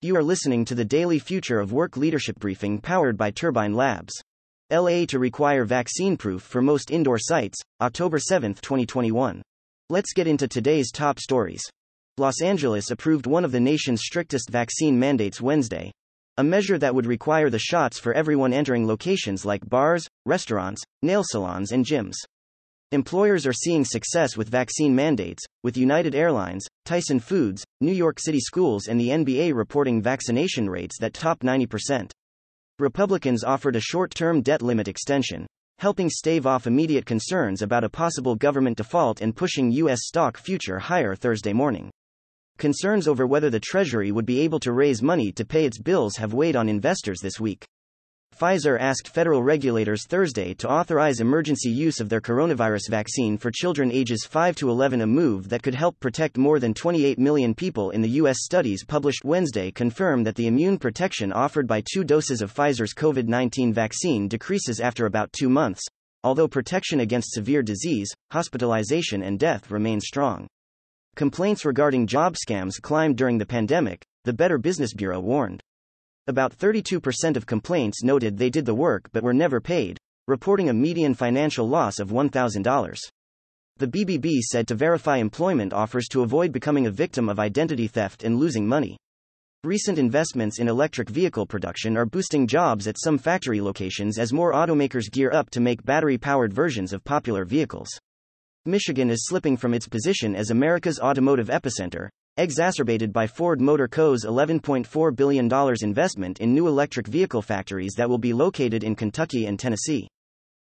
You are listening to the daily Future of Work Leadership Briefing powered by Turbine Labs. LA to require vaccine proof for most indoor sites, October 7, 2021. Let's get into today's top stories. Los Angeles approved one of the nation's strictest vaccine mandates Wednesday. A measure that would require the shots for everyone entering locations like bars, restaurants, nail salons, and gyms. Employers are seeing success with vaccine mandates, with United Airlines, Tyson Foods, New York City schools, and the NBA reporting vaccination rates that top 90%. Republicans offered a short term debt limit extension, helping stave off immediate concerns about a possible government default and pushing U.S. stock future higher Thursday morning. Concerns over whether the Treasury would be able to raise money to pay its bills have weighed on investors this week. Pfizer asked federal regulators Thursday to authorize emergency use of their coronavirus vaccine for children ages 5 to 11, a move that could help protect more than 28 million people in the U.S. Studies published Wednesday confirm that the immune protection offered by two doses of Pfizer's COVID 19 vaccine decreases after about two months, although protection against severe disease, hospitalization, and death remains strong. Complaints regarding job scams climbed during the pandemic, the Better Business Bureau warned. About 32% of complaints noted they did the work but were never paid, reporting a median financial loss of $1,000. The BBB said to verify employment offers to avoid becoming a victim of identity theft and losing money. Recent investments in electric vehicle production are boosting jobs at some factory locations as more automakers gear up to make battery powered versions of popular vehicles. Michigan is slipping from its position as America's automotive epicenter, exacerbated by Ford Motor Co.'s $11.4 billion investment in new electric vehicle factories that will be located in Kentucky and Tennessee.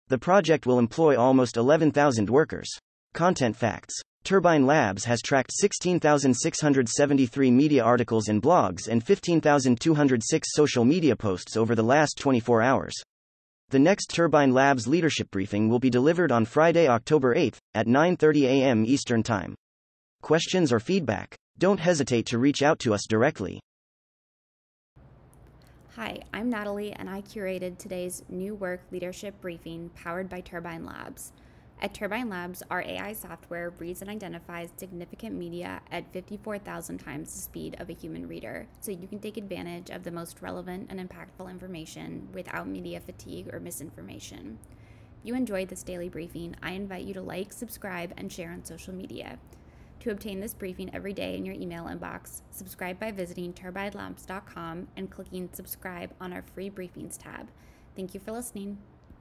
The project will employ almost 11,000 workers. Content facts Turbine Labs has tracked 16,673 media articles and blogs and 15,206 social media posts over the last 24 hours. The next Turbine Labs leadership briefing will be delivered on Friday, October 8 at 9:30 a.m. Eastern Time. Questions or feedback? Don't hesitate to reach out to us directly. Hi, I'm Natalie, and I curated today's New Work Leadership Briefing powered by Turbine Labs. At Turbine Labs, our AI software reads and identifies significant media at 54,000 times the speed of a human reader, so you can take advantage of the most relevant and impactful information without media fatigue or misinformation. If you enjoyed this daily briefing, I invite you to like, subscribe, and share on social media. To obtain this briefing every day in your email inbox, subscribe by visiting turbinelabs.com and clicking subscribe on our free briefings tab. Thank you for listening.